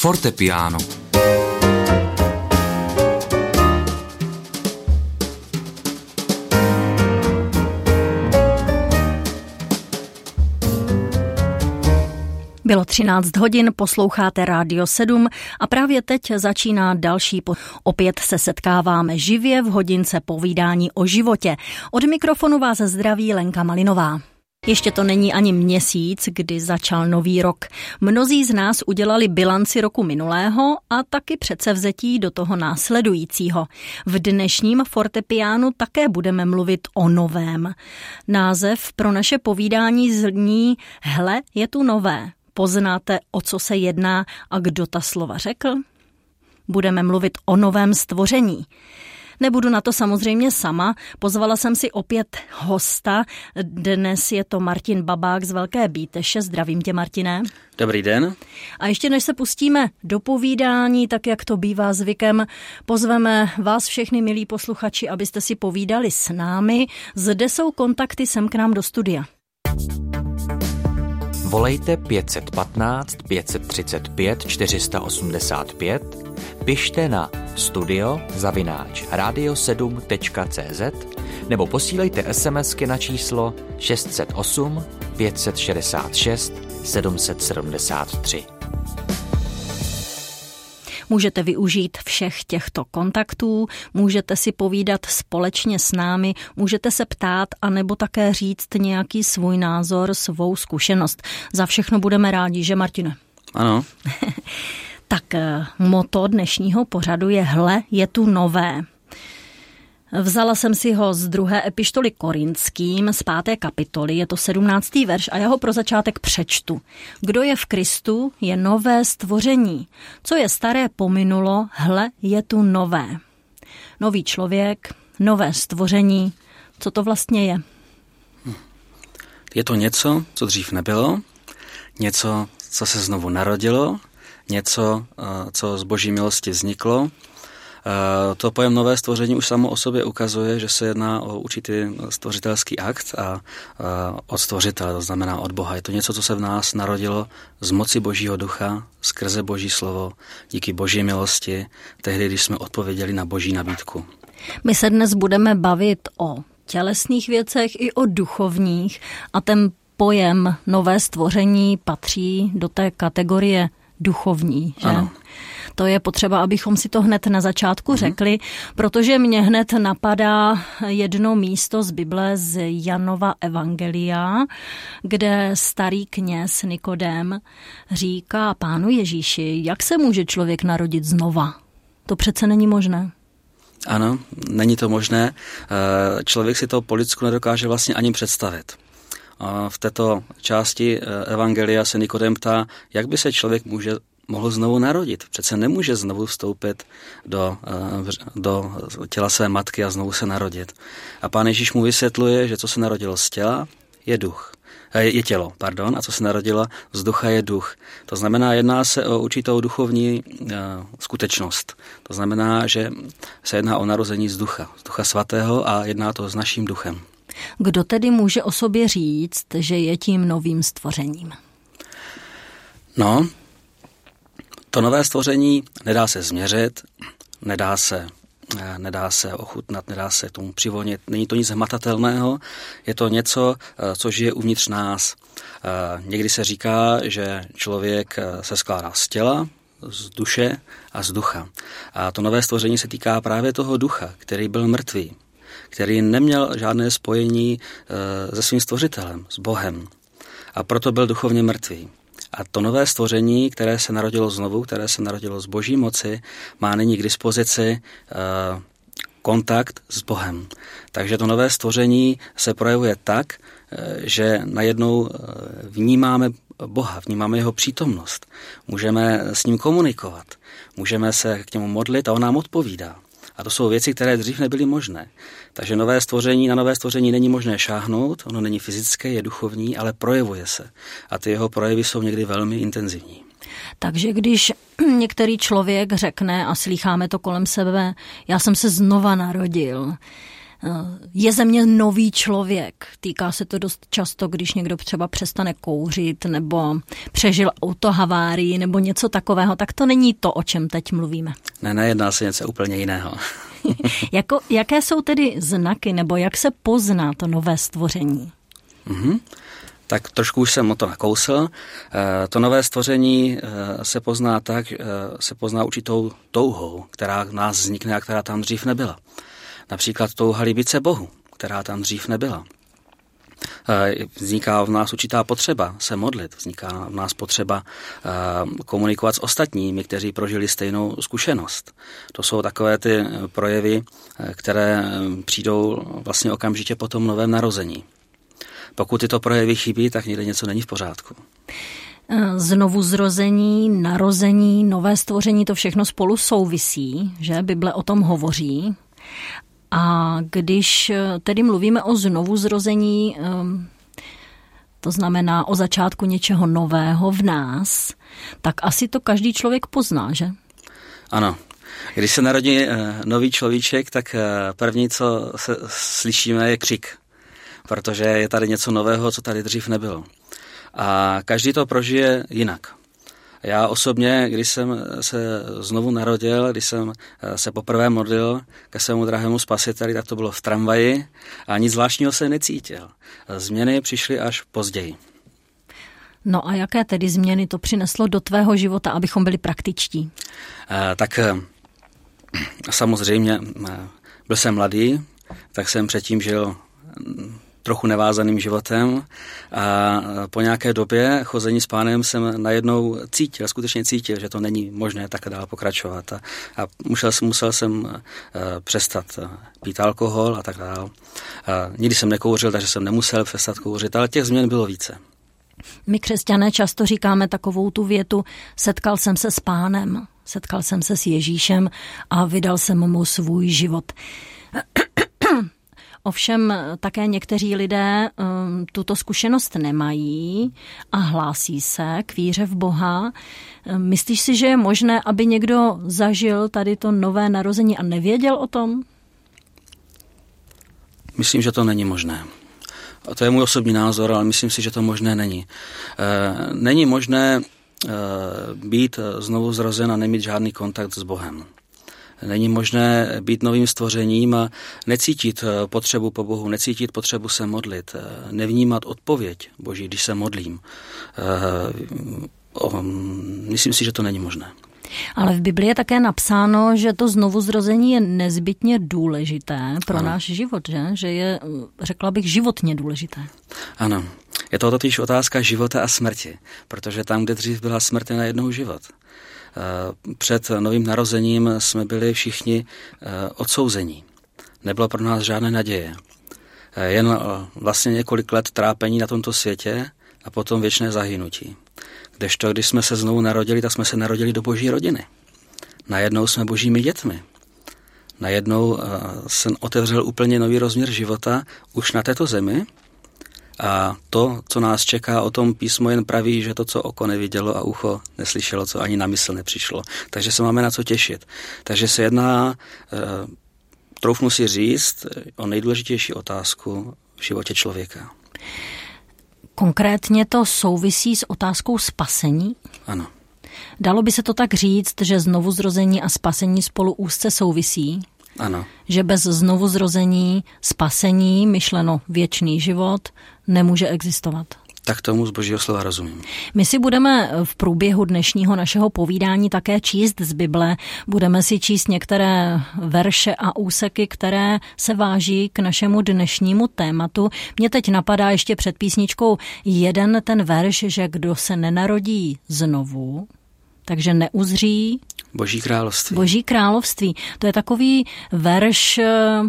Fortepiano Bylo 13 hodin, posloucháte Rádio 7 a právě teď začíná další. Po... Opět se setkáváme živě v hodince povídání o životě. Od mikrofonu vás zdraví Lenka Malinová. Ještě to není ani měsíc, kdy začal nový rok. Mnozí z nás udělali bilanci roku minulého a taky předsevzetí do toho následujícího. V dnešním fortepiánu také budeme mluvit o novém. Název pro naše povídání zní Hle, je tu nové. Poznáte, o co se jedná a kdo ta slova řekl? Budeme mluvit o novém stvoření. Nebudu na to samozřejmě sama, pozvala jsem si opět hosta. Dnes je to Martin Babák z Velké Bíteše. Zdravím tě, Martine. Dobrý den. A ještě než se pustíme do povídání, tak jak to bývá zvykem, pozveme vás všechny, milí posluchači, abyste si povídali s námi. Zde jsou kontakty sem k nám do studia. Volejte 515 535 485, pište na studio zavináč radio7.cz nebo posílejte SMSky na číslo 608 566 773. Můžete využít všech těchto kontaktů, můžete si povídat společně s námi, můžete se ptát a nebo také říct nějaký svůj názor, svou zkušenost. Za všechno budeme rádi, že Martine? Ano. tak eh, moto dnešního pořadu je Hle, je tu nové. Vzala jsem si ho z druhé epištoly Korinským, z páté kapitoly, je to sedmnáctý verš a já ho pro začátek přečtu. Kdo je v Kristu, je nové stvoření. Co je staré pominulo, hle, je tu nové. Nový člověk, nové stvoření, co to vlastně je? Je to něco, co dřív nebylo, něco, co se znovu narodilo, něco, eh, co z boží milosti vzniklo, to pojem nové stvoření už samo o sobě ukazuje, že se jedná o určitý stvořitelský akt a eh, od stvořitele, to znamená od Boha. Je to něco, co se v nás narodilo z moci Božího ducha, skrze Boží slovo, díky Boží milosti, tehdy, když jsme odpověděli na Boží nabídku. My se dnes budeme bavit o tělesných věcech i o duchovních a ten pojem nové stvoření patří do té kategorie duchovní. Že? Ano. To je potřeba, abychom si to hned na začátku mm-hmm. řekli, protože mě hned napadá jedno místo z Bible z Janova Evangelia, kde starý kněz Nikodem říká pánu Ježíši, jak se může člověk narodit znova. To přece není možné. Ano, není to možné. Eh, člověk si to po lidsku nedokáže vlastně ani představit. V této části eh, Evangelia se Nikodem ptá, jak by se člověk může mohl znovu narodit. Přece nemůže znovu vstoupit do, eh, do těla své matky a znovu se narodit. A pán Ježíš mu vysvětluje, že co se narodilo z těla, je duch. Eh, je tělo, pardon, a co se narodilo z ducha je duch. To znamená, jedná se o určitou duchovní uh, skutečnost. To znamená, že se jedná o narození z ducha, z ducha svatého a jedná to s naším duchem. Kdo tedy může o sobě říct, že je tím novým stvořením? No, to nové stvoření nedá se změřit, nedá se eh, nedá se ochutnat, nedá se tomu přivolnit. Není to nic hmatatelného, je to něco, eh, co žije uvnitř nás. Eh, někdy se říká, že člověk se skládá z těla, z duše a z ducha. A to nové stvoření se týká právě toho ducha, který byl mrtvý, který neměl žádné spojení se svým stvořitelem, s Bohem. A proto byl duchovně mrtvý. A to nové stvoření, které se narodilo znovu, které se narodilo z boží moci, má nyní k dispozici uh, kontakt s Bohem. Takže to nové stvoření se projevuje tak, eh, že najednou eh, vnímáme Boha, vnímáme jeho přítomnost, můžeme s ním komunikovat, můžeme se k němu modlit a on nám odpovídá. A to jsou věci, které dřív nebyly možné. Takže nové stvoření, na nové stvoření není možné šáhnout, ono není fyzické, je duchovní, ale projevuje se. A ty jeho projevy jsou někdy velmi intenzivní. Takže když některý člověk řekne, a slýcháme to kolem sebe, já jsem se znova narodil, je ze mě nový člověk. Týká se to dost často, když někdo třeba přestane kouřit nebo přežil autohavárii nebo něco takového, tak to není to, o čem teď mluvíme. Ne, nejedná se něco úplně jiného. jako, jaké jsou tedy znaky nebo jak se pozná to nové stvoření? Mm-hmm tak trošku už jsem o to nakousl. Eh, to nové stvoření eh, se pozná tak, eh, se pozná určitou touhou, která v nás vznikne a která tam dřív nebyla. Například touha líbit se Bohu, která tam dřív nebyla. Vzniká v nás určitá potřeba se modlit, vzniká v nás potřeba komunikovat s ostatními, kteří prožili stejnou zkušenost. To jsou takové ty projevy, které přijdou vlastně okamžitě po tom novém narození. Pokud tyto projevy chybí, tak někde něco není v pořádku. Eh, znovu zrození, narození, nové stvoření, to všechno spolu souvisí, že Bible o tom hovoří. A když eh, tedy mluvíme o znovu zrození, eh, to znamená o začátku něčeho nového v nás, tak asi to každý člověk pozná, že? Ano. Když se narodí nový človíček, tak první, co se slyšíme, je křik protože je tady něco nového, co tady dřív nebylo. A každý to prožije jinak. Já osobně, když jsem se znovu narodil, když jsem se poprvé modlil ke svému drahému spasiteli, tak to bylo v tramvaji a nic zvláštního se necítil. Změny přišly až později. No a jaké tedy změny to přineslo do tvého života, abychom byli praktičtí? Tak samozřejmě byl jsem mladý, tak jsem předtím žil trochu nevázaným životem a po nějaké době chození s pánem jsem najednou cítil, skutečně cítil, že to není možné tak dál pokračovat a, a musel, musel jsem uh, přestat uh, pít alkohol a tak dál. Uh, nikdy jsem nekouřil, takže jsem nemusel přestat kouřit, ale těch změn bylo více. My křesťané často říkáme takovou tu větu, setkal jsem se s pánem, setkal jsem se s Ježíšem a vydal jsem mu svůj život. Ovšem také někteří lidé um, tuto zkušenost nemají a hlásí se k víře v Boha. Um, myslíš si, že je možné, aby někdo zažil tady to nové narození a nevěděl o tom? Myslím, že to není možné. A to je můj osobní názor, ale myslím si, že to možné není. Není možné být znovu zrozen a nemít žádný kontakt s Bohem. Není možné být novým stvořením a necítit eh, potřebu po Bohu, necítit potřebu se modlit, eh, nevnímat odpověď Boží, když se modlím. Eh, myslím si, že to není možné. Ale v Biblii je také napsáno, že to znovu zrození je nezbytně důležité pro ano. náš život, že? že je, řekla bych, životně důležité. Ano, je to totiž otázka života a smrti, protože tam, kde dřív byla smrt, je najednou život. Eh, před novým narozením jsme byli všichni eh, odsouzení. Nebylo pro nás žádné naděje. Eh, jen vlastně několik let trápení na tomto světě a potom věčné zahynutí. Kdežto, když jsme se znovu narodili, tak jsme se narodili do boží rodiny. Najednou jsme božími dětmi. Najednou se otevřel úplně nový rozměr života už na této zemi a to, co nás čeká, o tom písmo jen praví, že to, co oko nevidělo a ucho neslyšelo, co ani na mysl nepřišlo. Takže se máme na co těšit. Takže se jedná, e, troufnu si říct, o nejdůležitější otázku v životě člověka. Konkrétně to souvisí s otázkou spasení? Ano. Dalo by se to tak říct, že znovu zrození a spasení spolu úzce souvisí? Ano. Že bez znovu zrození, spasení, myšleno věčný život, nemůže existovat. Tak tomu z božího slova rozumím. My si budeme v průběhu dnešního našeho povídání také číst z Bible. Budeme si číst některé verše a úseky, které se váží k našemu dnešnímu tématu. Mně teď napadá ještě před písničkou jeden ten verš, že kdo se nenarodí znovu, takže neuzří Boží království. Boží království. To je takový verš eh,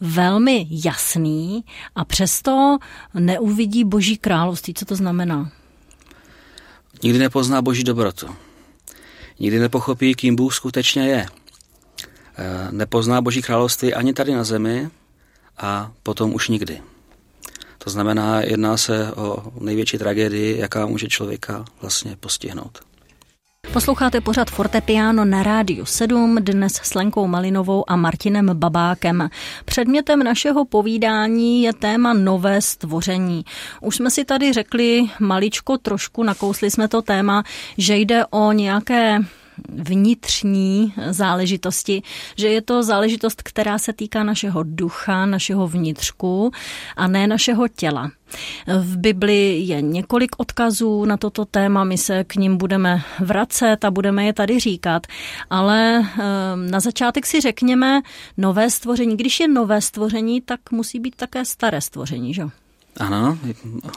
velmi jasný a přesto neuvidí Boží království. Co to znamená? Nikdy nepozná Boží dobrotu. Nikdy nepochopí, kým Bůh skutečně je. Eh, nepozná Boží království ani tady na zemi a potom už nikdy. To znamená, jedná se o největší tragédii, jaká může člověka vlastně postihnout. Posloucháte pořad Fortepiano na rádiu 7, dnes s Lenkou Malinovou a Martinem Babákem. Předmětem našeho povídání je téma nové stvoření. Už jsme si tady řekli maličko trošku, nakousli jsme to téma, že jde o nějaké vnitřní záležitosti, že je to záležitost, která se týká našeho ducha, našeho vnitřku a ne našeho těla. V Bibli je několik odkazů na toto téma, my se k ním budeme vracet a budeme je tady říkat, ale ehm, na začátek si řekněme nové stvoření. Když je nové stvoření, tak musí být také staré stvoření, že? Ano,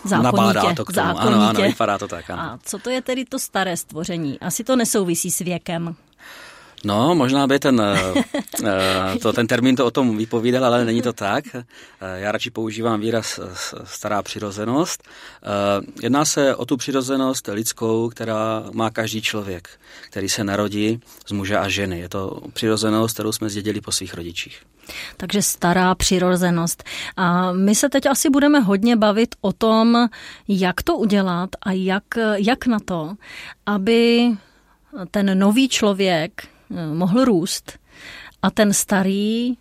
zákonitě, nabádá to k tomu. Zákonitě. Ano, ano, vypadá to tak. Ano. A co to je tedy to staré stvoření? Asi to nesouvisí s věkem. No, možná by ten, eh, eh, to, ten termín to o tom vypovídal, ale není to tak. Eh, já radši používám výraz stará přirozenost. Jedná se o tu přirozenost lidskou, která má každý člověk, který se narodí z muže a ženy. Je to přirozenost, kterou jsme zdědili po svých rodičích. Takže stará přirozenost. A my se teď asi budeme hodně bavit o tom, jak to udělat a jak, jak na to, aby ten nový člověk mohl růst a ten starý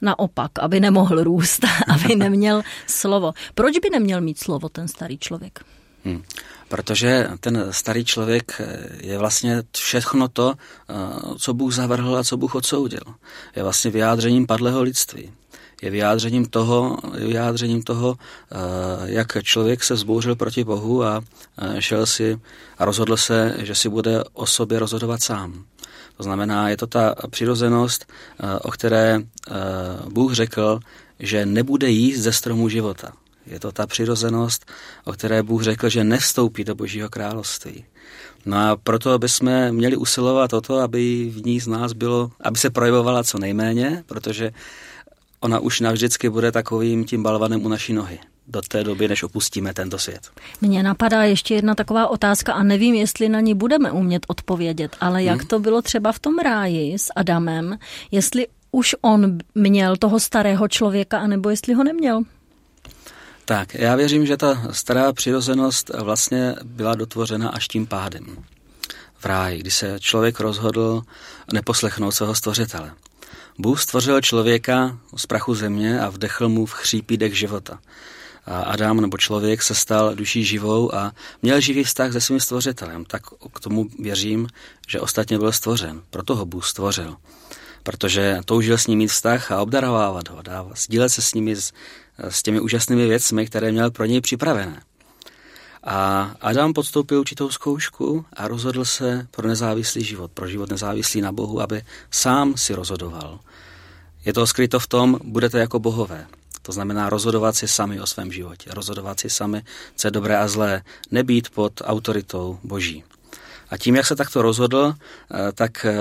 naopak, aby nemohl růst, aby neměl slovo. Proč by neměl mít slovo ten starý člověk? Hmm. Protože ten starý člověk je vlastně všechno to, eh, co Bůh zavrhl a co Bůh odsoudil. Je vlastně vyjádřením padlého lidství. Je vyjádřením toho, je vyjádřením toho, eh, jak člověk se zbouřil proti Bohu a eh, šel si a rozhodl se, že si bude o sobě rozhodovat sám. To znamená, je to ta přirozenost, o které Bůh řekl, že nebude jíst ze stromu života. Je to ta přirozenost, o které Bůh řekl, že nevstoupí do Božího království. No a proto bychom měli usilovat o to, aby v ní z nás bylo, aby se projevovala co nejméně, protože ona už navždycky bude takovým tím balvanem u naší nohy do té doby, než opustíme tento svět. Mně napadá ještě jedna taková otázka a nevím, jestli na ní budeme umět odpovědět, ale jak hmm. to bylo třeba v tom ráji s Adamem, jestli už on měl toho starého člověka, anebo jestli ho neměl? Tak, já věřím, že ta stará přirozenost vlastně byla dotvořena až tím pádem v ráji, kdy se člověk rozhodl neposlechnout svého stvořitele. Bůh stvořil člověka z prachu země a vdechl mu v chřípí dech života. Adam nebo člověk se stal duší živou a měl živý vztah se svým stvořitelem. Tak k tomu věřím, že ostatně byl stvořen. Proto ho Bůh stvořil. Protože toužil s ním mít vztah a obdarovávat ho, dávat, sdílet se s nimi s těmi úžasnými věcmi, které měl pro něj připravené. A Adam podstoupil určitou zkoušku a rozhodl se pro nezávislý život, pro život nezávislý na Bohu, aby sám si rozhodoval. Je to skryto v tom, budete jako bohové. To znamená rozhodovat si sami o svém životě, rozhodovat si sami, co je dobré a zlé, nebýt pod autoritou Boží. A tím, jak se takto rozhodl, eh, tak eh,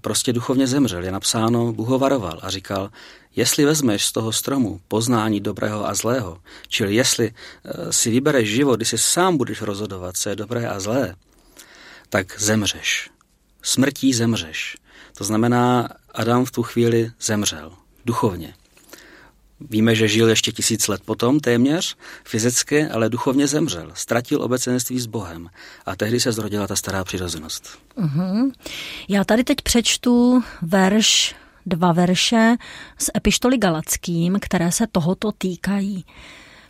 prostě duchovně zemřel. Je napsáno, Bůh ho varoval a říkal, jestli vezmeš z toho stromu poznání dobrého a zlého, čili jestli eh, si vybereš život, kdy si sám budeš rozhodovat, co je dobré a zlé, tak zemřeš. Smrtí zemřeš. To znamená, Adam v tu chvíli zemřel. Duchovně. Víme, že žil ještě tisíc let potom téměř, fyzicky, ale duchovně zemřel. Ztratil obecenství s Bohem. A tehdy se zrodila ta stará přirozenost. Uh-huh. Já tady teď přečtu verš, dva verše z epištoly Galackým, které se tohoto týkají.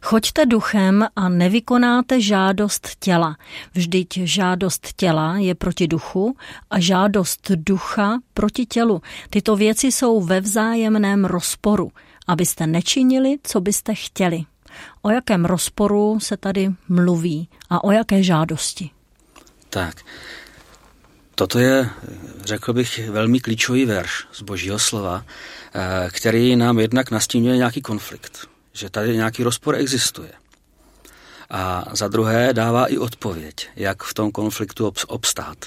Choďte duchem a nevykonáte žádost těla. Vždyť žádost těla je proti duchu a žádost ducha proti tělu. Tyto věci jsou ve vzájemném rozporu abyste nečinili, co byste chtěli. O jakém rozporu se tady mluví a o jaké žádosti? Tak, toto je, řekl bych, velmi klíčový verš z Božího slova, eh, který nám jednak nastínuje nějaký konflikt, že tady nějaký rozpor existuje. A za druhé dává i odpověď, jak v tom konfliktu obstát,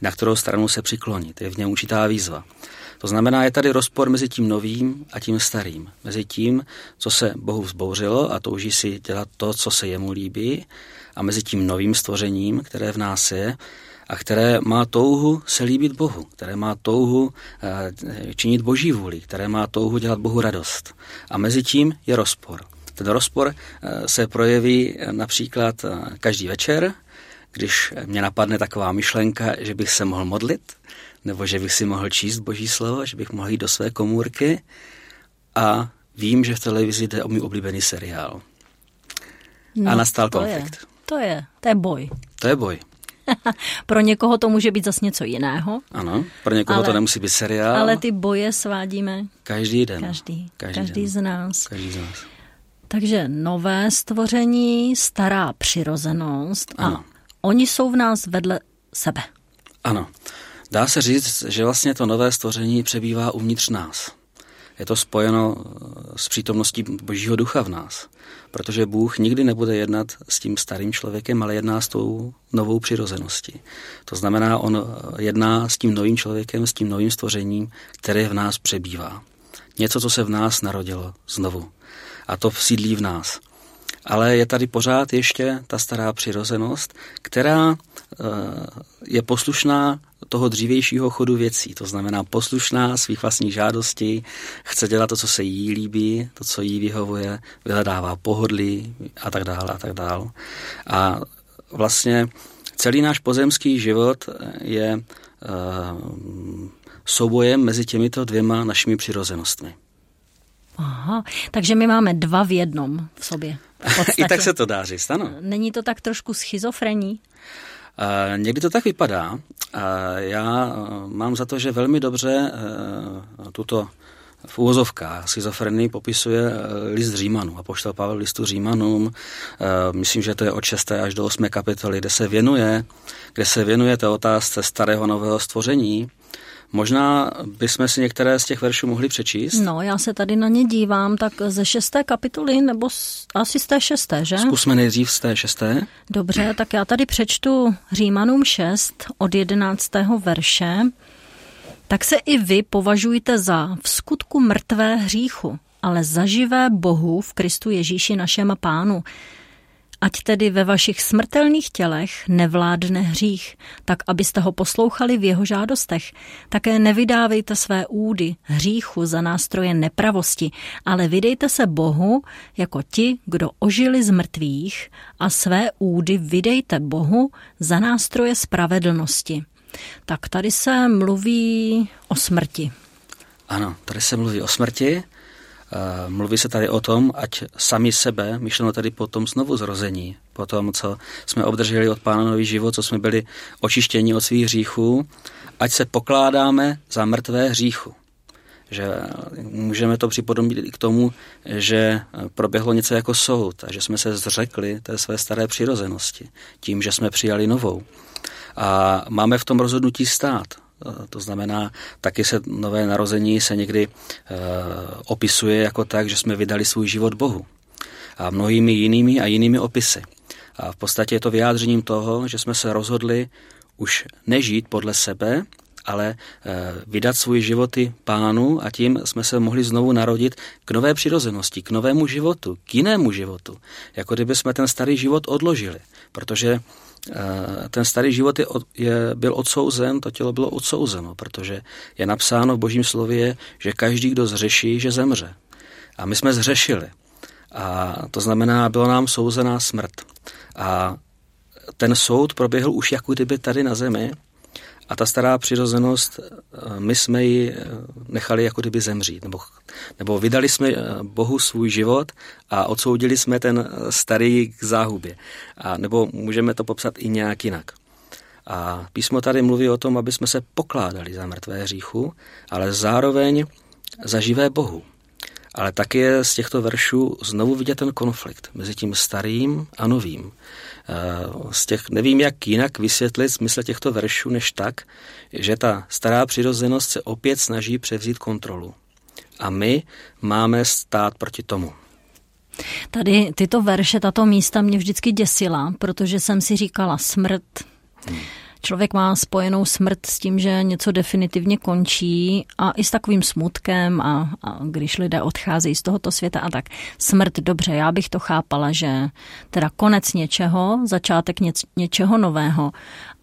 na kterou stranu se přiklonit. Je v něm určitá výzva. To znamená, je tady rozpor mezi tím novým a tím starým. Mezi tím, co se Bohu vzbouřilo a touží si dělat to, co se jemu líbí, a mezi tím novým stvořením, které v nás je, a které má touhu se líbit Bohu, které má touhu eh, činit Boží vůli, které má touhu dělat Bohu radost. A mezi tím je rozpor. Ten rozpor eh, se projeví například eh, každý večer, když mě napadne taková myšlenka, že bych se mohl modlit, nebo že bych si mohl číst Boží slovo, že bych mohl jít do své komůrky a vím, že v televizi jde o můj oblíbený seriál. No, a nastal to konflikt. Je, to je, to je boj. To je boj. pro někoho to může být zase něco jiného. Ano, pro někoho ale, to nemusí být seriál. Ale ty boje svádíme. Každý den. Každý. Každý, každý den. z nás. Každý z nás. Takže nové stvoření, stará přirozenost ano. a oni jsou v nás vedle sebe. Ano. Dá se říct, že vlastně to nové stvoření přebývá uvnitř nás. Je to spojeno s přítomností Božího ducha v nás protože Bůh nikdy nebude jednat s tím starým člověkem, ale jedná s tou novou přirozeností. To znamená, on jedná s tím novým člověkem, s tím novým stvořením, které v nás přebývá. Něco, co se v nás narodilo znovu. A to sídlí v nás. Ale je tady pořád ještě ta stará přirozenost, která eh, je poslušná toho dřívějšího chodu věcí, to znamená poslušná svých vlastních žádostí, chce dělat to, co se jí líbí, to, co jí vyhovuje, vyhledává pohodlí a tak dále a tak dále. A vlastně celý náš pozemský život je uh, soubojem mezi těmito dvěma našimi přirozenostmi. Aha, takže my máme dva v jednom v sobě. V I tak se to dá říct, ano. Není to tak trošku schizofrení? Uh, někdy to tak vypadá. Uh, já mám za to, že velmi dobře tuto v úvozovkách schizofrenii popisuje list Římanů, a poštel Pavel listu Římanům, myslím, že to je od 6. až do 8. kapitoly, kde se věnuje, kde se věnuje té otázce starého nového stvoření Možná bychom si některé z těch veršů mohli přečíst. No, já se tady na ně dívám, tak ze šesté kapitoly, nebo z, asi z té šesté, že? Zkusme nejdřív z té šesté. Dobře, tak já tady přečtu Římanům 6 od jedenáctého verše. Tak se i vy považujte za v skutku mrtvé hříchu, ale zaživé Bohu v Kristu Ježíši našem pánu Ať tedy ve vašich smrtelných tělech nevládne hřích, tak abyste ho poslouchali v jeho žádostech. Také nevydávejte své údy hříchu za nástroje nepravosti, ale vydejte se Bohu jako ti, kdo ožili z mrtvých a své údy vydejte Bohu za nástroje spravedlnosti. Tak tady se mluví o smrti. Ano, tady se mluví o smrti mluví se tady o tom, ať sami sebe, myšleno tady po tom znovu zrození, po tom, co jsme obdrželi od Pána nový život, co jsme byli očištěni od svých hříchů, ať se pokládáme za mrtvé hříchu. Že můžeme to připodobnit i k tomu, že proběhlo něco jako soud a že jsme se zřekli té své staré přirozenosti tím, že jsme přijali novou. A máme v tom rozhodnutí stát. Eh, to znamená, taky se nové narození se někdy eh, opisuje jako tak, že jsme vydali svůj život Bohu. A mnohými jinými a jinými opisy. A v podstatě je to vyjádřením toho, že jsme se rozhodli už nežít podle sebe, ale eh, vydat svůj životy pánu a tím jsme se mohli znovu narodit k nové přirozenosti, k novému životu, k jinému životu. Jako kdyby jsme ten starý život odložili, protože ten starý život je, je, byl odsouzen, to tělo bylo odsouzeno, protože je napsáno v božím slově, že každý, kdo zřeší, že zemře. A my jsme zřešili. A to znamená, byla nám souzená smrt. A ten soud proběhl už jako kdyby tady na zemi, a ta stará přirozenost, eh, my jsme ji eh, nechali jako kdyby zemřít, nebo, nebo vydali jsme eh, Bohu svůj život a odsoudili jsme ten starý k záhubě. A, nebo můžeme to popsat i nějak jinak. A písmo tady mluví o tom, aby jsme se pokládali za mrtvé hříchu, ale zároveň za živé Bohu. Ale taky je z těchto veršů znovu vidět ten konflikt mezi tím starým a novým. Eh, z těch, nevím, jak jinak vysvětlit smysl těchto veršů, než tak, že ta stará přirozenost se opět snaží převzít kontrolu. A my máme stát proti tomu. Tady tyto verše, tato místa mě vždycky děsila, protože jsem si říkala smrt. Hmm člověk má spojenou smrt s tím, že něco definitivně končí a i s takovým smutkem a, a když lidé odcházejí z tohoto světa a tak. Smrt, dobře, já bych to chápala, že teda konec něčeho, začátek něc, něčeho nového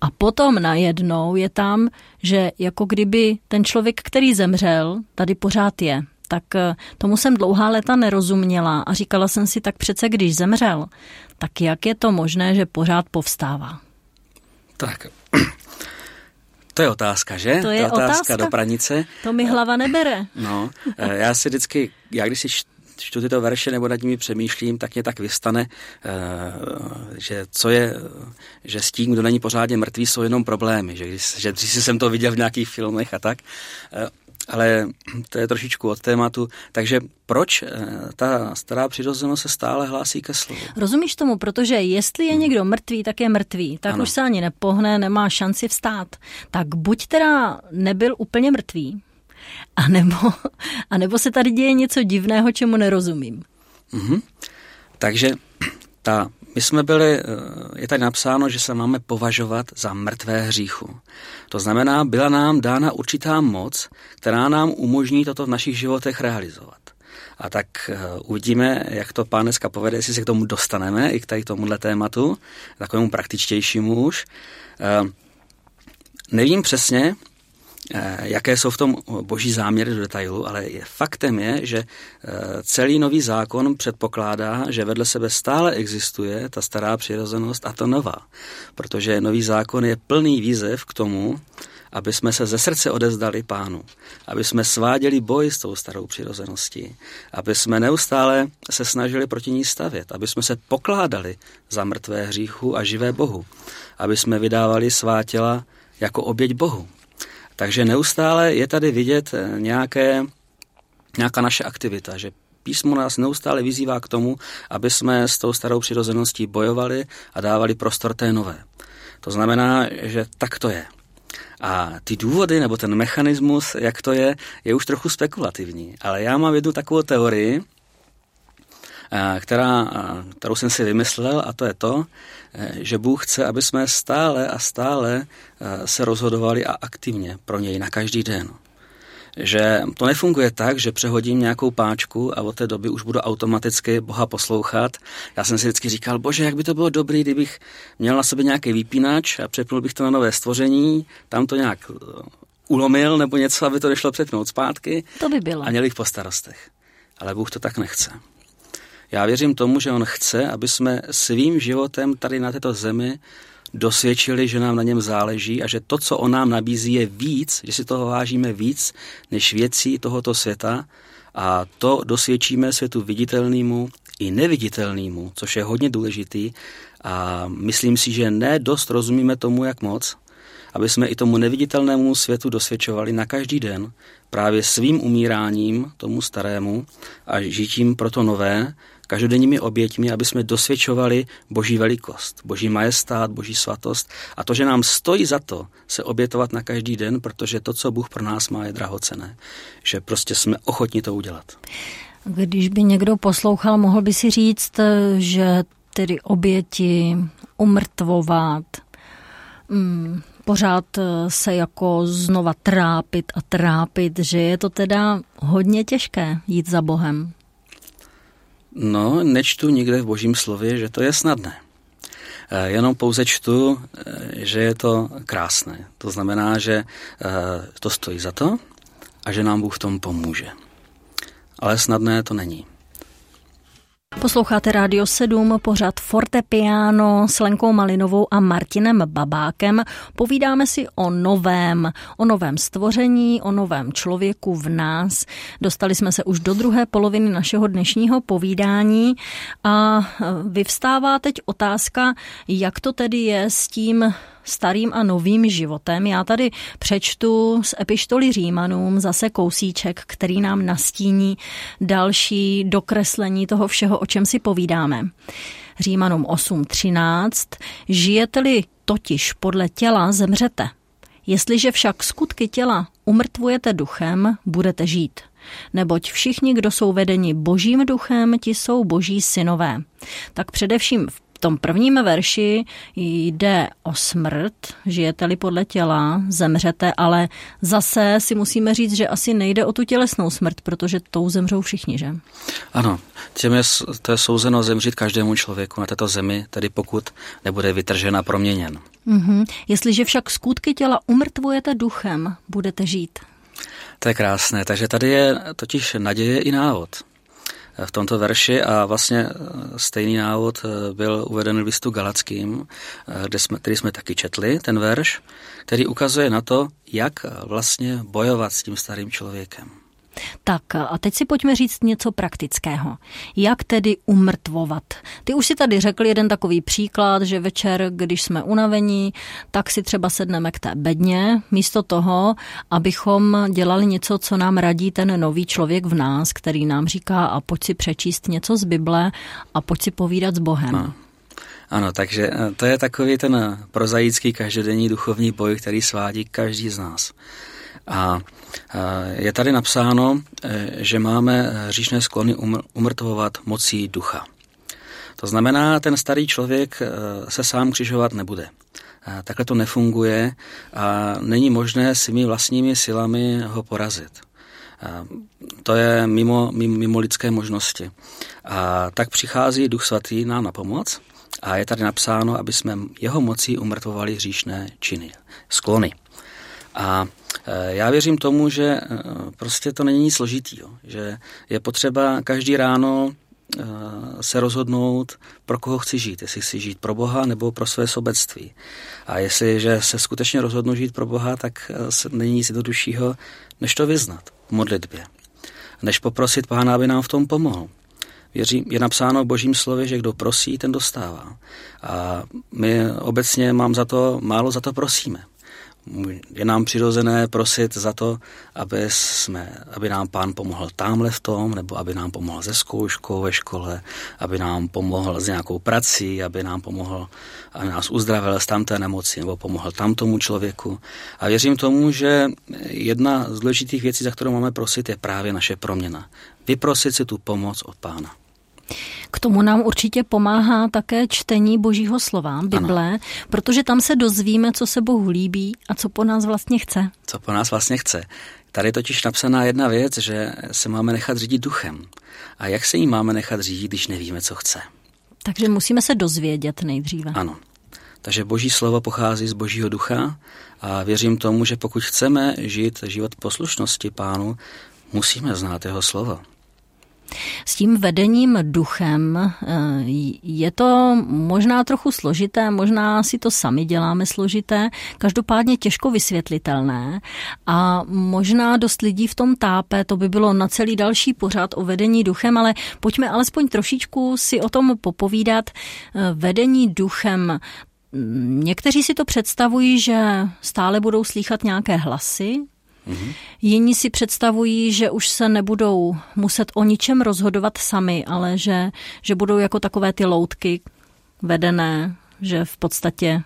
a potom najednou je tam, že jako kdyby ten člověk, který zemřel, tady pořád je. Tak eh, tomu jsem dlouhá léta nerozuměla a říkala jsem si tak přece, když zemřel, tak jak je to možné, že pořád povstává? Tak, to je otázka, že? To je otázka, otázka do pranice. To mi hlava nebere. No, eh, já si vždycky, já když si čtu tyto verše nebo nad nimi přemýšlím, tak mě tak vystane, eh, že co je, že s tím, kdo není pořádně mrtvý, jsou jenom problémy, že když, že když jsem to viděl v nějakých filmech a tak, eh, ale to je trošičku od tématu. Takže proč eh, ta stará přirozenost se stále hlásí ke slovu? Rozumíš tomu, protože jestli je někdo mrtvý, tak je mrtvý, tak ano. už se ani nepohne, nemá šanci vstát. Tak buď teda nebyl úplně mrtvý, anebo, anebo se tady děje něco divného, čemu nerozumím. Mm-hmm. Takže ta my jsme byli, eh, je tady napsáno, že se máme považovat za mrtvé hříchu. To znamená, byla nám dána určitá moc, která nám umožní toto v našich životech realizovat. A tak eh, uvidíme, jak to pán dneska povede, jestli se k tomu dostaneme, i k tady tomuhle tématu, takovému praktičtějšímu už. Eh, nevím přesně, jaké jsou v tom boží záměry do detailu, ale faktem je, že eh, celý nový zákon předpokládá, že vedle sebe stále existuje ta stará přirozenost a ta nová. Protože nový zákon je plný výzev k tomu, aby jsme se ze srdce odezdali pánu, aby jsme sváděli boj s tou starou přirozeností, aby jsme neustále se snažili proti ní stavět, aby jsme se pokládali za mrtvé hříchu a živé Bohu, aby jsme vydávali svá těla jako oběť Bohu. Takže neustále je tady vidět eh, nějaké, nějaká naše aktivita, že písmo nás neustále vyzývá k tomu, aby jsme s tou starou přirozeností bojovali a dávali prostor té nové. To znamená, že tak to je. A ty důvody nebo ten mechanismus, jak to je, je už trochu spekulativní. Ale já mám jednu takovou teorii, která, eh, kterou jsem si vymyslel, a to je to, Eh, že Bůh chce, aby jsme stále a stále eh, se rozhodovali a aktivně pro něj na každý den. Že to nefunguje tak, že přehodím nějakou páčku a od té doby už budu automaticky Boha poslouchat. Já jsem si vždycky říkal, bože, jak by to bylo dobré, kdybych měl na sobě nějaký vypínač a přepnul bych to na nové stvoření, tam to nějak eh, ulomil nebo něco, aby to nešlo přepnout zpátky. To by bylo. A měl bych po starostech. Ale Bůh to tak nechce. Já věřím tomu, že on chce, aby jsme svým životem tady na této zemi dosvědčili, že nám na něm záleží a že to, co on nám nabízí, je víc, že si toho vážíme víc než věcí tohoto světa. A to dosvědčíme světu viditelnému i neviditelnému, což je hodně důležitý. A myslím si, že ne dost rozumíme tomu, jak moc, aby jsme i tomu neviditelnému světu dosvědčovali na každý den právě svým umíráním tomu starému a žitím pro to nové, každodenními oběťmi, aby jsme dosvědčovali boží velikost, boží majestát, boží svatost a to, že nám stojí za to se obětovat na každý den, protože to, co Bůh pro nás má, je drahocené. Že prostě jsme ochotni to udělat. Když by někdo poslouchal, mohl by si říct, že tedy oběti, umrtvovat, mm, pořád se jako znova trápit a trápit, že je to teda hodně těžké jít za Bohem. No, nečtu nikde v božím slově, že to je snadné. Eh, jenom pouze čtu, eh, že je to krásné. To znamená, že eh, to stojí za to a že nám Bůh v tom pomůže. Ale snadné to není. Posloucháte Rádio 7, pořad Fortepiano s Lenkou Malinovou a Martinem Babákem. Povídáme si o novém, o novém stvoření, o novém člověku v nás. Dostali jsme se už do druhé poloviny našeho dnešního povídání a vyvstává teď otázka, jak to tedy je s tím starým a novým životem. Já tady přečtu z epištoly Římanům zase kousíček, který nám nastíní další dokreslení toho všeho, o čem si povídáme. Římanům 8.13. Žijete-li totiž podle těla, zemřete. Jestliže však skutky těla umrtvujete duchem, budete žít. Neboť všichni, kdo jsou vedeni božím duchem, ti jsou boží synové. Tak především v tom prvním verši jde o smrt, žijete-li podle těla, zemřete, ale zase si musíme říct, že asi nejde o tu tělesnou smrt, protože tou zemřou všichni, že? Ano, těm je, to je souzeno zemřít každému člověku na této zemi, tedy pokud nebude vytržen a proměněn. Mm-hmm. Jestliže však skutky těla umrtvujete duchem, budete žít. To je krásné, takže tady je totiž naděje i návod. V tomto verši a vlastně stejný návod byl uveden v listu Galackým, kde jsme, který jsme taky četli, ten verš, který ukazuje na to, jak vlastně bojovat s tím starým člověkem. Tak a teď si pojďme říct něco praktického. Jak tedy umrtvovat? Ty už si tady řekl jeden takový příklad, že večer, když jsme unavení, tak si třeba sedneme k té bedně, místo toho, abychom dělali něco, co nám radí ten nový člověk v nás, který nám říká a pojď si přečíst něco z Bible a pojď si povídat s Bohem. No. Ano, takže eh, to je takový ten prozaický každodenní duchovní boj, který svádí každý z nás. A je tady napsáno, e, že máme říšné sklony umrtvovat mocí ducha. To znamená, ten starý člověk e, se sám křižovat nebude. Takhle to nefunguje a není možné svými vlastními silami ho porazit. To je mimo, mimo, mimo lidské možnosti. A tak přichází Duch Svatý nám na pomoc a je tady napsáno, aby jsme jeho mocí umrtvovali hříšné činy, sklony. A e, já věřím tomu, že e, prostě to není nic složitýho, že je potřeba každý ráno e, se rozhodnout, pro koho chci žít. Jestli chci žít pro Boha nebo pro své sobectví. A jestliže se skutečně rozhodnu žít pro Boha, tak není nic jednoduššího, než to vyznat v modlitbě. Než poprosit Pána, aby nám v tom pomohl. Věřím, je napsáno v božím slově, že kdo prosí, ten dostává. A my obecně mám za to, málo za to prosíme je nám přirozené prosit za to, aby, jsme, aby nám pán pomohl tamhle v tom, nebo aby nám pomohl ze zkouškou ve škole, aby nám pomohl s nějakou prací, aby nám pomohl, aby nás uzdravil z tamté nemoci, nebo pomohl tamtomu člověku. A věřím tomu, že jedna z důležitých věcí, za kterou máme prosit, je právě naše proměna. Vyprosit si tu pomoc od pána. K tomu nám určitě pomáhá také čtení Božího slova, Bible, ano. protože tam se dozvíme, co se Bohu líbí a co po nás vlastně chce. Co po nás vlastně chce. Tady je totiž napsaná jedna věc, že se máme nechat řídit duchem. A jak se jí máme nechat řídit, když nevíme, co chce? Takže musíme se dozvědět nejdříve. Ano. Takže boží slovo pochází z božího ducha a věřím tomu, že pokud chceme žít život poslušnosti pánu, musíme znát jeho slovo. S tím vedením duchem eh, je to možná trochu složité, možná si to sami děláme složité, každopádně těžko vysvětlitelné a možná dost lidí v tom tápe, to by bylo na celý další pořád o vedení duchem, ale pojďme alespoň trošičku si o tom popovídat. Eh, vedení duchem, Někteří si to představují, že stále budou slýchat nějaké hlasy, Jiní si představují, že už se nebudou muset o ničem rozhodovat sami, ale že, že budou jako takové ty loutky vedené, že v podstatě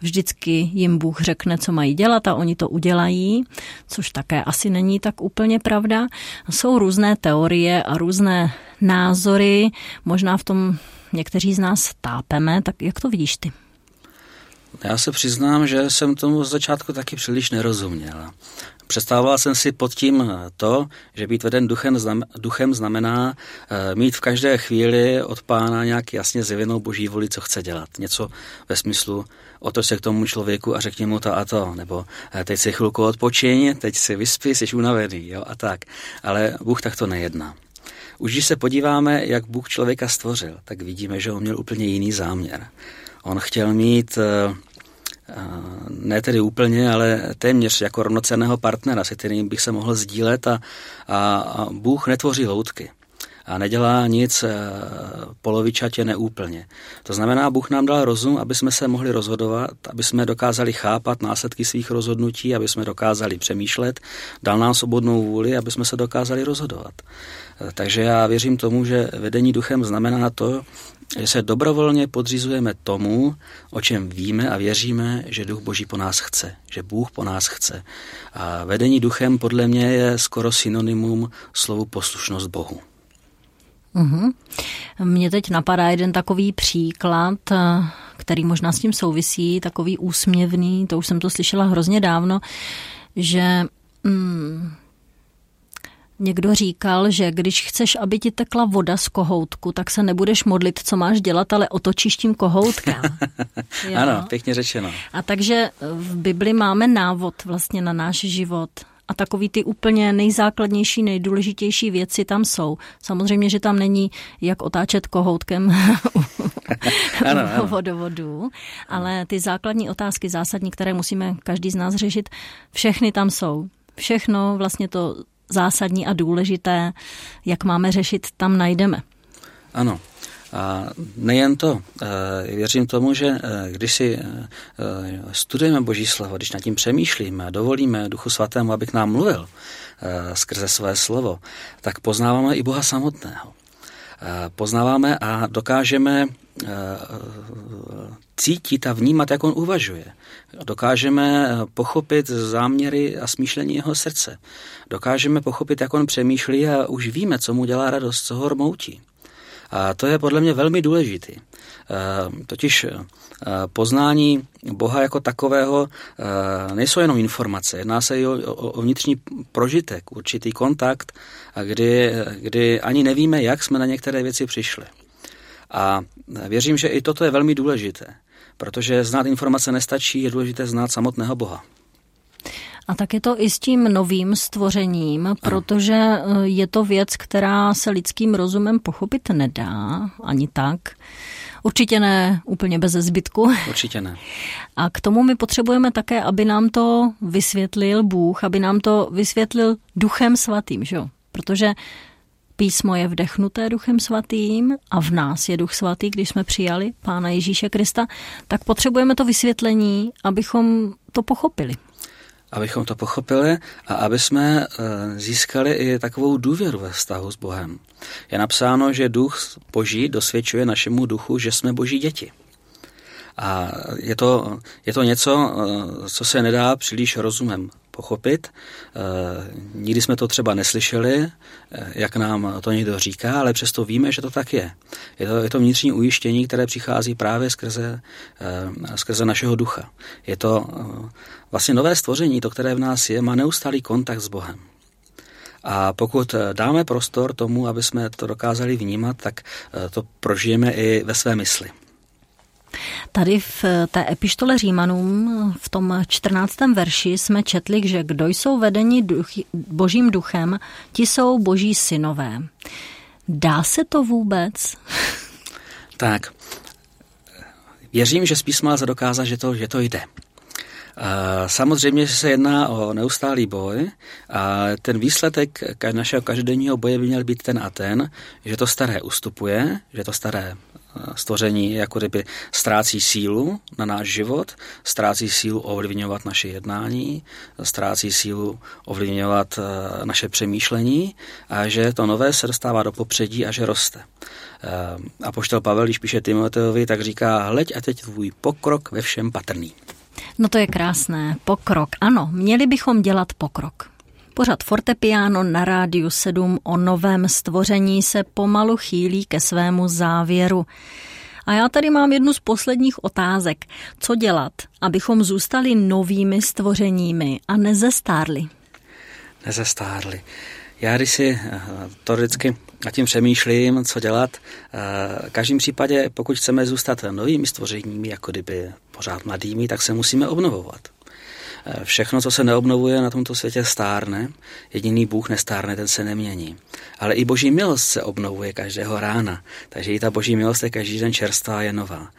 vždycky jim Bůh řekne, co mají dělat a oni to udělají, což také asi není tak úplně pravda. Jsou různé teorie a různé názory, možná v tom někteří z nás tápeme, tak jak to vidíš ty? Já se přiznám, že jsem tomu z začátku taky příliš nerozuměl. Představoval jsem si pod tím to, že být veden duchem, duchem znamená eh, mít v každé chvíli od pána nějak jasně zjevenou boží voli, co chce dělat. Něco ve smyslu otoč se k tomu člověku a řekni mu to a to, nebo eh, teď si chvilku odpočiň, teď si vyspí, jsi unavený, jo, a tak. Ale Bůh takto nejedná. Už když se podíváme, jak Bůh člověka stvořil, tak vidíme, že on měl úplně jiný záměr. On chtěl mít uh, ne tedy úplně, ale téměř jako rovnocenného partnera, se kterým bych se mohl sdílet a, a, a Bůh netvoří loutky a nedělá nic eh, polovičatě neúplně. To znamená, Bůh nám dal rozum, aby jsme se mohli rozhodovat, aby jsme dokázali chápat následky svých rozhodnutí, aby jsme dokázali přemýšlet, dal nám svobodnou vůli, aby jsme se dokázali rozhodovat. Eh, takže já věřím tomu, že vedení duchem znamená to, že se dobrovolně podřizujeme tomu, o čem víme a věříme, že duch Boží po nás chce, že Bůh po nás chce. A vedení duchem podle mě je skoro synonymum slovu poslušnost Bohu. Uhum. Mně teď napadá jeden takový příklad, který možná s tím souvisí, takový úsměvný, to už jsem to slyšela hrozně dávno, že mm, Někdo říkal, že když chceš, aby ti tekla voda z kohoutku, tak se nebudeš modlit, co máš dělat, ale otočíš tím kohoutkem. ano, pěkně řečeno. A takže v Bibli máme návod vlastně na náš život. a takový ty úplně nejzákladnější, nejdůležitější věci tam jsou. Samozřejmě, že tam není jak otáčet kohoutkem ano, ano. vodovodu, ale ty základní otázky, zásadní, které musíme každý z nás řešit, všechny tam jsou. Všechno vlastně to zásadní a důležité, jak máme řešit, tam najdeme. Ano, a nejen to, věřím tomu, že eh, když si eh, studujeme Boží slovo, když nad tím přemýšlíme a dovolíme Duchu Svatému, aby k nám mluvil skrze své slovo, tak poznáváme i Boha samotného. Poznáváme a dokážeme cítit a vnímat, jak on uvažuje. Dokážeme pochopit záměry a smýšlení jeho srdce. Dokážeme pochopit, jak on přemýšlí a už víme, co mu dělá radost, co ho rmoutí. A to je podle mě velmi důležitý. Totiž poznání Boha jako takového nejsou jenom informace, jedná se i o, o vnitřní prožitek, určitý kontakt, kdy, kdy ani nevíme, jak jsme na některé věci přišli. A věřím, že i toto je velmi důležité, protože znát informace nestačí, je důležité znát samotného Boha. A tak je to i s tím novým stvořením, protože eh, je to věc, která se lidským rozumem pochopit nedá, ani tak. Určitě ne úplně bez zbytku. Určitě ne. A k tomu my potřebujeme také, aby nám to vysvětlil Bůh, aby nám to vysvětlil Duchem Svatým, že jo? Protože písmo je vdechnuté Duchem Svatým a v nás je Duch Svatý, když jsme přijali Pána Ježíše Krista, tak potřebujeme to vysvětlení, abychom to pochopili abychom to pochopili a aby jsme eh, získali i takovou důvěru ve vztahu s Bohem. Je napsáno, že duch Boží dosvědčuje našemu duchu, že jsme Boží děti. A je to, je to něco, eh, co se nedá příliš rozumem pochopit. Eh, nikdy jsme to třeba neslyšeli, jak nám to někdo říká, ale přesto víme, že to tak je. Je to, je to vnitřní ujištění, které přichází právě skrze, skrze našeho ducha. Je to vlastně nové stvoření, to, které v nás je, má neustálý kontakt s Bohem. A pokud dáme prostor tomu, aby jsme to dokázali vnímat, tak eh, to prožijeme i ve své mysli. Tady v té epištole Římanům v tom 14. verši jsme četli, že kdo jsou vedeni duch, božím duchem, ti jsou boží synové. Dá se to vůbec? Tak, věřím, že z písma lze dokázat, že to, že to jde. Samozřejmě se jedná o neustálý boj a ten výsledek našeho každodenního boje by měl být ten a ten, že to staré ustupuje, že to staré eh, stvoření jako kdyby ztrácí sílu na náš život, ztrácí sílu ovlivňovat naše jednání, ztrácí sílu ovlivňovat eh, naše přemýšlení a že to nové se dostává do popředí a že roste. Eh, a poštel Pavel, když píše Timoteovi, tak říká, hleď a teď tvůj pokrok ve všem patrný. No to je krásné. Pokrok. Ano, měli bychom dělat pokrok. Pořad Fortepiano na rádiu 7 o novém stvoření se pomalu chýlí ke svému závěru. A já tady mám jednu z posledních otázek. Co dělat, abychom zůstali novými stvořeními a nezestárli? Nezestárli. Já když si eh, to vždycky nad tím přemýšlím, co dělat, eh, v každém případě, pokud chceme zůstat novými stvořeními, jako kdyby pořád mladými, tak se musíme obnovovat. Eh, všechno, co se neobnovuje na tomto světě, stárne. Jediný Bůh nestárne, ten se nemění. Ale i Boží milost se obnovuje každého rána. Takže i ta Boží milost je každý den čerstvá, je nová.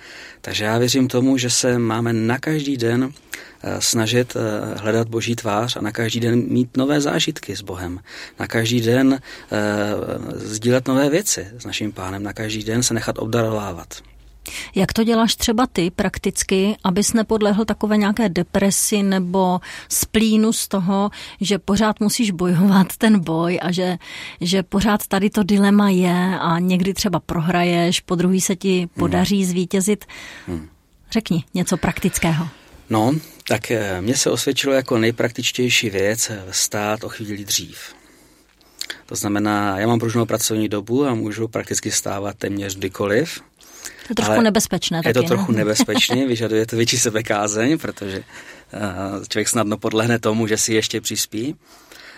Takže já věřím tomu, že se máme na každý den eh, snažit eh, hledat Boží tvář a na každý den mít nové zážitky s Bohem. Na každý den sdílet nové věci s naším pánem. Na každý den se nechat obdarovávat. Jak to děláš třeba ty prakticky, abys nepodlehl takové nějaké depresi nebo splínu z toho, že pořád musíš bojovat ten boj a že, že pořád tady to dilema je a někdy třeba prohraješ, po druhý se ti podaří hmm. zvítězit. Hmm. Řekni něco praktického. No, tak eh, mně se osvědčilo jako nejpraktičtější věc stát o chvíli dřív. To znamená, já mám pružnou pracovní dobu a můžu prakticky stávat téměř kdykoliv. To je trošku Ale nebezpečné. Je taky, to trochu ne? nebezpečné, vyžaduje to větší sebekázeň, protože uh, člověk snadno podlehne tomu, že si ještě přispí.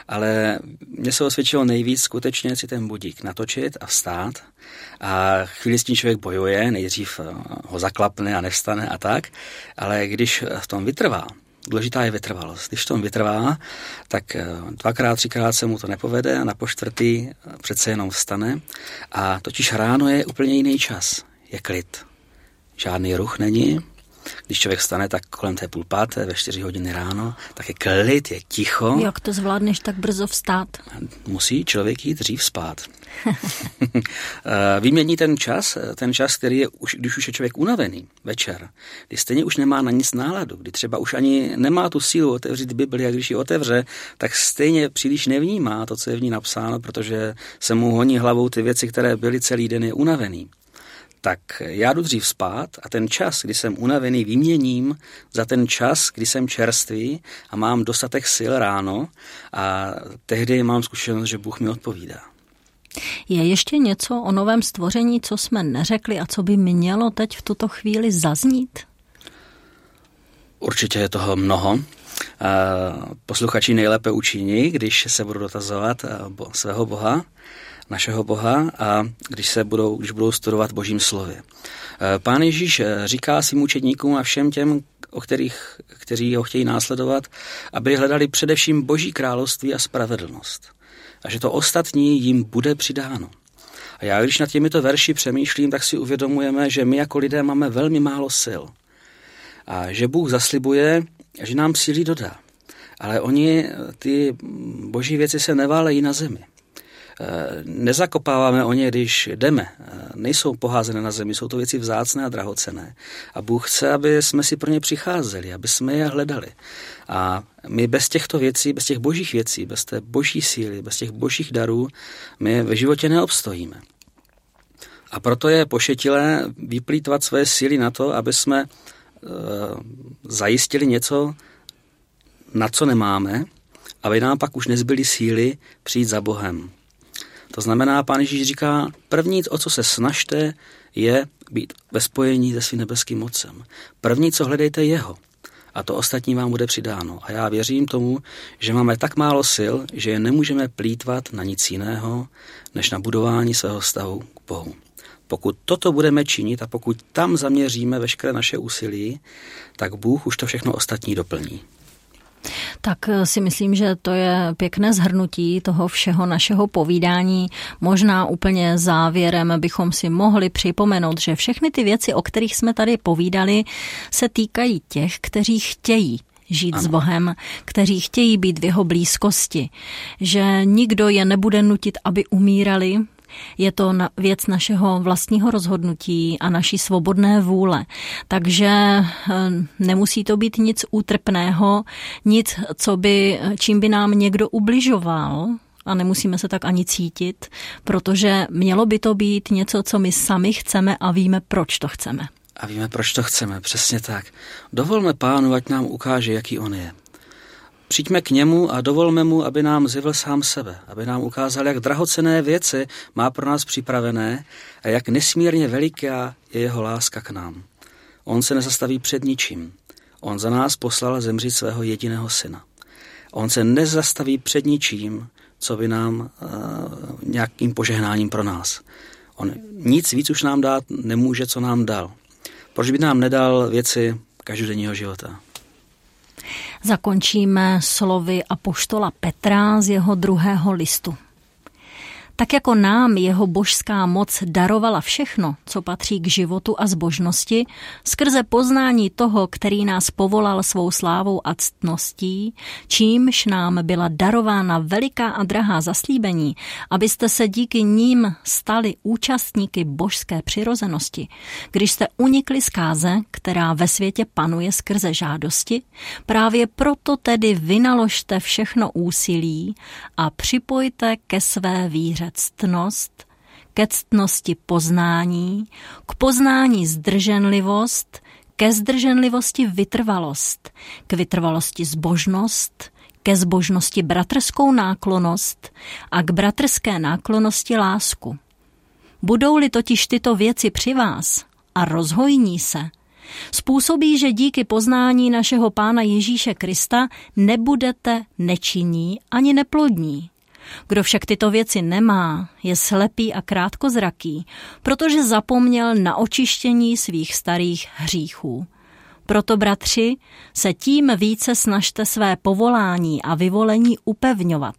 Ale mně se osvědčilo nejvíc skutečně si ten budík natočit a vstát. A chvíli s tím člověk bojuje, nejdřív eh, ho zaklapne a nevstane a tak. Ale když v tom vytrvá, důležitá je vytrvalost. Když to vytrvá, tak eh, dvakrát, třikrát se mu to nepovede a na poštvrtý přece jenom vstane. A totiž ráno je úplně jiný čas. Je klid. Žádný ruch není, když člověk stane tak kolem té půl páté, ve čtyři hodiny ráno, tak je klid, je ticho. Jak to zvládneš tak brzo vstát? Musí člověk jít dřív spát. Eh, vymění ten čas, ten čas, který je, už, když už je člověk unavený večer, kdy stejně už nemá na nic náladu, kdy třeba už ani nemá tu sílu otevřít Bibli a když ji otevře, tak stejně příliš nevnímá to, co je v ní napsáno, protože se mu honí hlavou ty věci, které byly celý den je unavený tak já jdu dřív spát a ten čas, kdy jsem unavený, vyměním za ten čas, kdy jsem čerstvý a mám dostatek sil ráno a tehdy mám zkušenost, že Bůh mi odpovídá. Je ještě něco o novém stvoření, co jsme neřekli a co by mělo teď v tuto chvíli zaznít? Určitě je toho mnoho. Posluchači nejlépe učiní, když se budou dotazovat svého Boha našeho Boha a když se budou, když budou studovat Božím slově. Eh, Pán Ježíš eh, říká svým učedníkům a všem těm, o kterých, kteří ho chtějí následovat, aby hledali především Boží království a spravedlnost. A že to ostatní jim bude přidáno. A já, když nad těmito verši přemýšlím, tak si uvědomujeme, že my jako lidé máme velmi málo sil. A že Bůh zaslibuje, že nám síly dodá. Ale oni, ty boží věci se neválejí na zemi. Eh, nezakopáváme o ně, když jdeme. Eh, nejsou poházené na zemi, jsou to věci vzácné a drahocené. A Bůh chce, aby jsme si pro ně přicházeli, aby jsme je hledali. A my bez těchto věcí, bez těch božích věcí, bez té boží síly, bez těch božích darů, my ve životě neobstojíme. A proto je pošetilé vyplýtvat své síly na to, aby jsme e, zajistili něco, na co nemáme, aby nám pak už nezbyly síly přijít za Bohem. To znamená, pán Ježíš říká, první, o co se snažte, je být ve spojení se svým nebeským mocem. První, co hledejte, jeho. A to ostatní vám bude přidáno. A já věřím tomu, že máme tak málo sil, že je nemůžeme plítvat na nic jiného, než na budování svého stavu k Bohu. Pokud toto budeme činit a pokud tam zaměříme veškeré naše úsilí, tak Bůh už to všechno ostatní doplní. Tak eh, si myslím, že to je pěkné zhrnutí toho všeho našeho povídání. Možná úplně závěrem bychom si mohli připomenout, že všechny ty věci, o kterých jsme tady povídali, se týkají těch, kteří chtějí žít ano. s Bohem, kteří chtějí být v jeho blízkosti, že nikdo je nebude nutit, aby umírali, je to věc našeho vlastního rozhodnutí a naší svobodné vůle. Takže eh, nemusí to být nic útrpného, nic, co by, čím by nám někdo ubližoval, a nemusíme se tak ani cítit, protože mělo by to být něco, co my sami chceme a víme, proč to chceme. A víme, proč to chceme, přesně tak. Dovolme pánu, ať nám ukáže, jaký on je. Přijďme k němu a dovolme mu, aby nám zjevil sám sebe, aby nám ukázal, jak drahocené věci má pro nás připravené a jak nesmírně veliká je jeho láska k nám. On se nezastaví před ničím. On za nás poslal zemřít svého jediného syna. On se nezastaví před ničím, co by nám uh, nějakým požehnáním pro nás. On nic víc už nám dát nemůže, co nám dal. Proč by nám nedal věci každodenního života? Zakončíme slovy apoštola Petra z jeho druhého listu. Tak jako nám jeho božská moc darovala všechno, co patří k životu a zbožnosti, skrze poznání toho, který nás povolal svou slávou a ctností, čímž nám byla darována veliká a drahá zaslíbení, abyste se díky ním stali účastníky božské přirozenosti, když jste unikli z káze, která ve světě panuje skrze žádosti, právě proto tedy vynaložte všechno úsilí a připojte ke své víře ke ctnost, ke ctnosti poznání, k poznání zdrženlivost, ke zdrženlivosti vytrvalost, k vytrvalosti zbožnost, ke zbožnosti bratrskou náklonost a k bratrské náklonosti lásku. Budou-li totiž tyto věci při vás a rozhojní se, způsobí, že díky poznání našeho Pána Ježíše Krista nebudete nečinní ani neplodní. Kdo však tyto věci nemá, je slepý a krátkozraký, protože zapomněl na očištění svých starých hříchů. Proto, bratři, se tím více snažte své povolání a vyvolení upevňovat,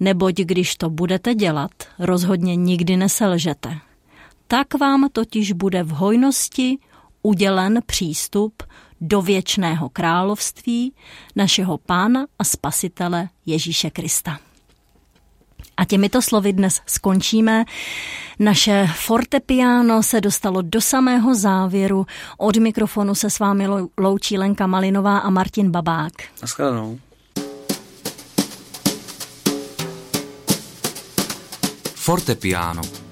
neboť když to budete dělat, rozhodně nikdy neselžete. Tak vám totiž bude v hojnosti udělen přístup do věčného království našeho Pána a Spasitele Ježíše Krista. A těmito slovy dnes skončíme. Naše fortepiano se dostalo do samého závěru. Od mikrofonu se s vámi loučí Lenka Malinová a Martin Babák. Naschledanou. Fortepiano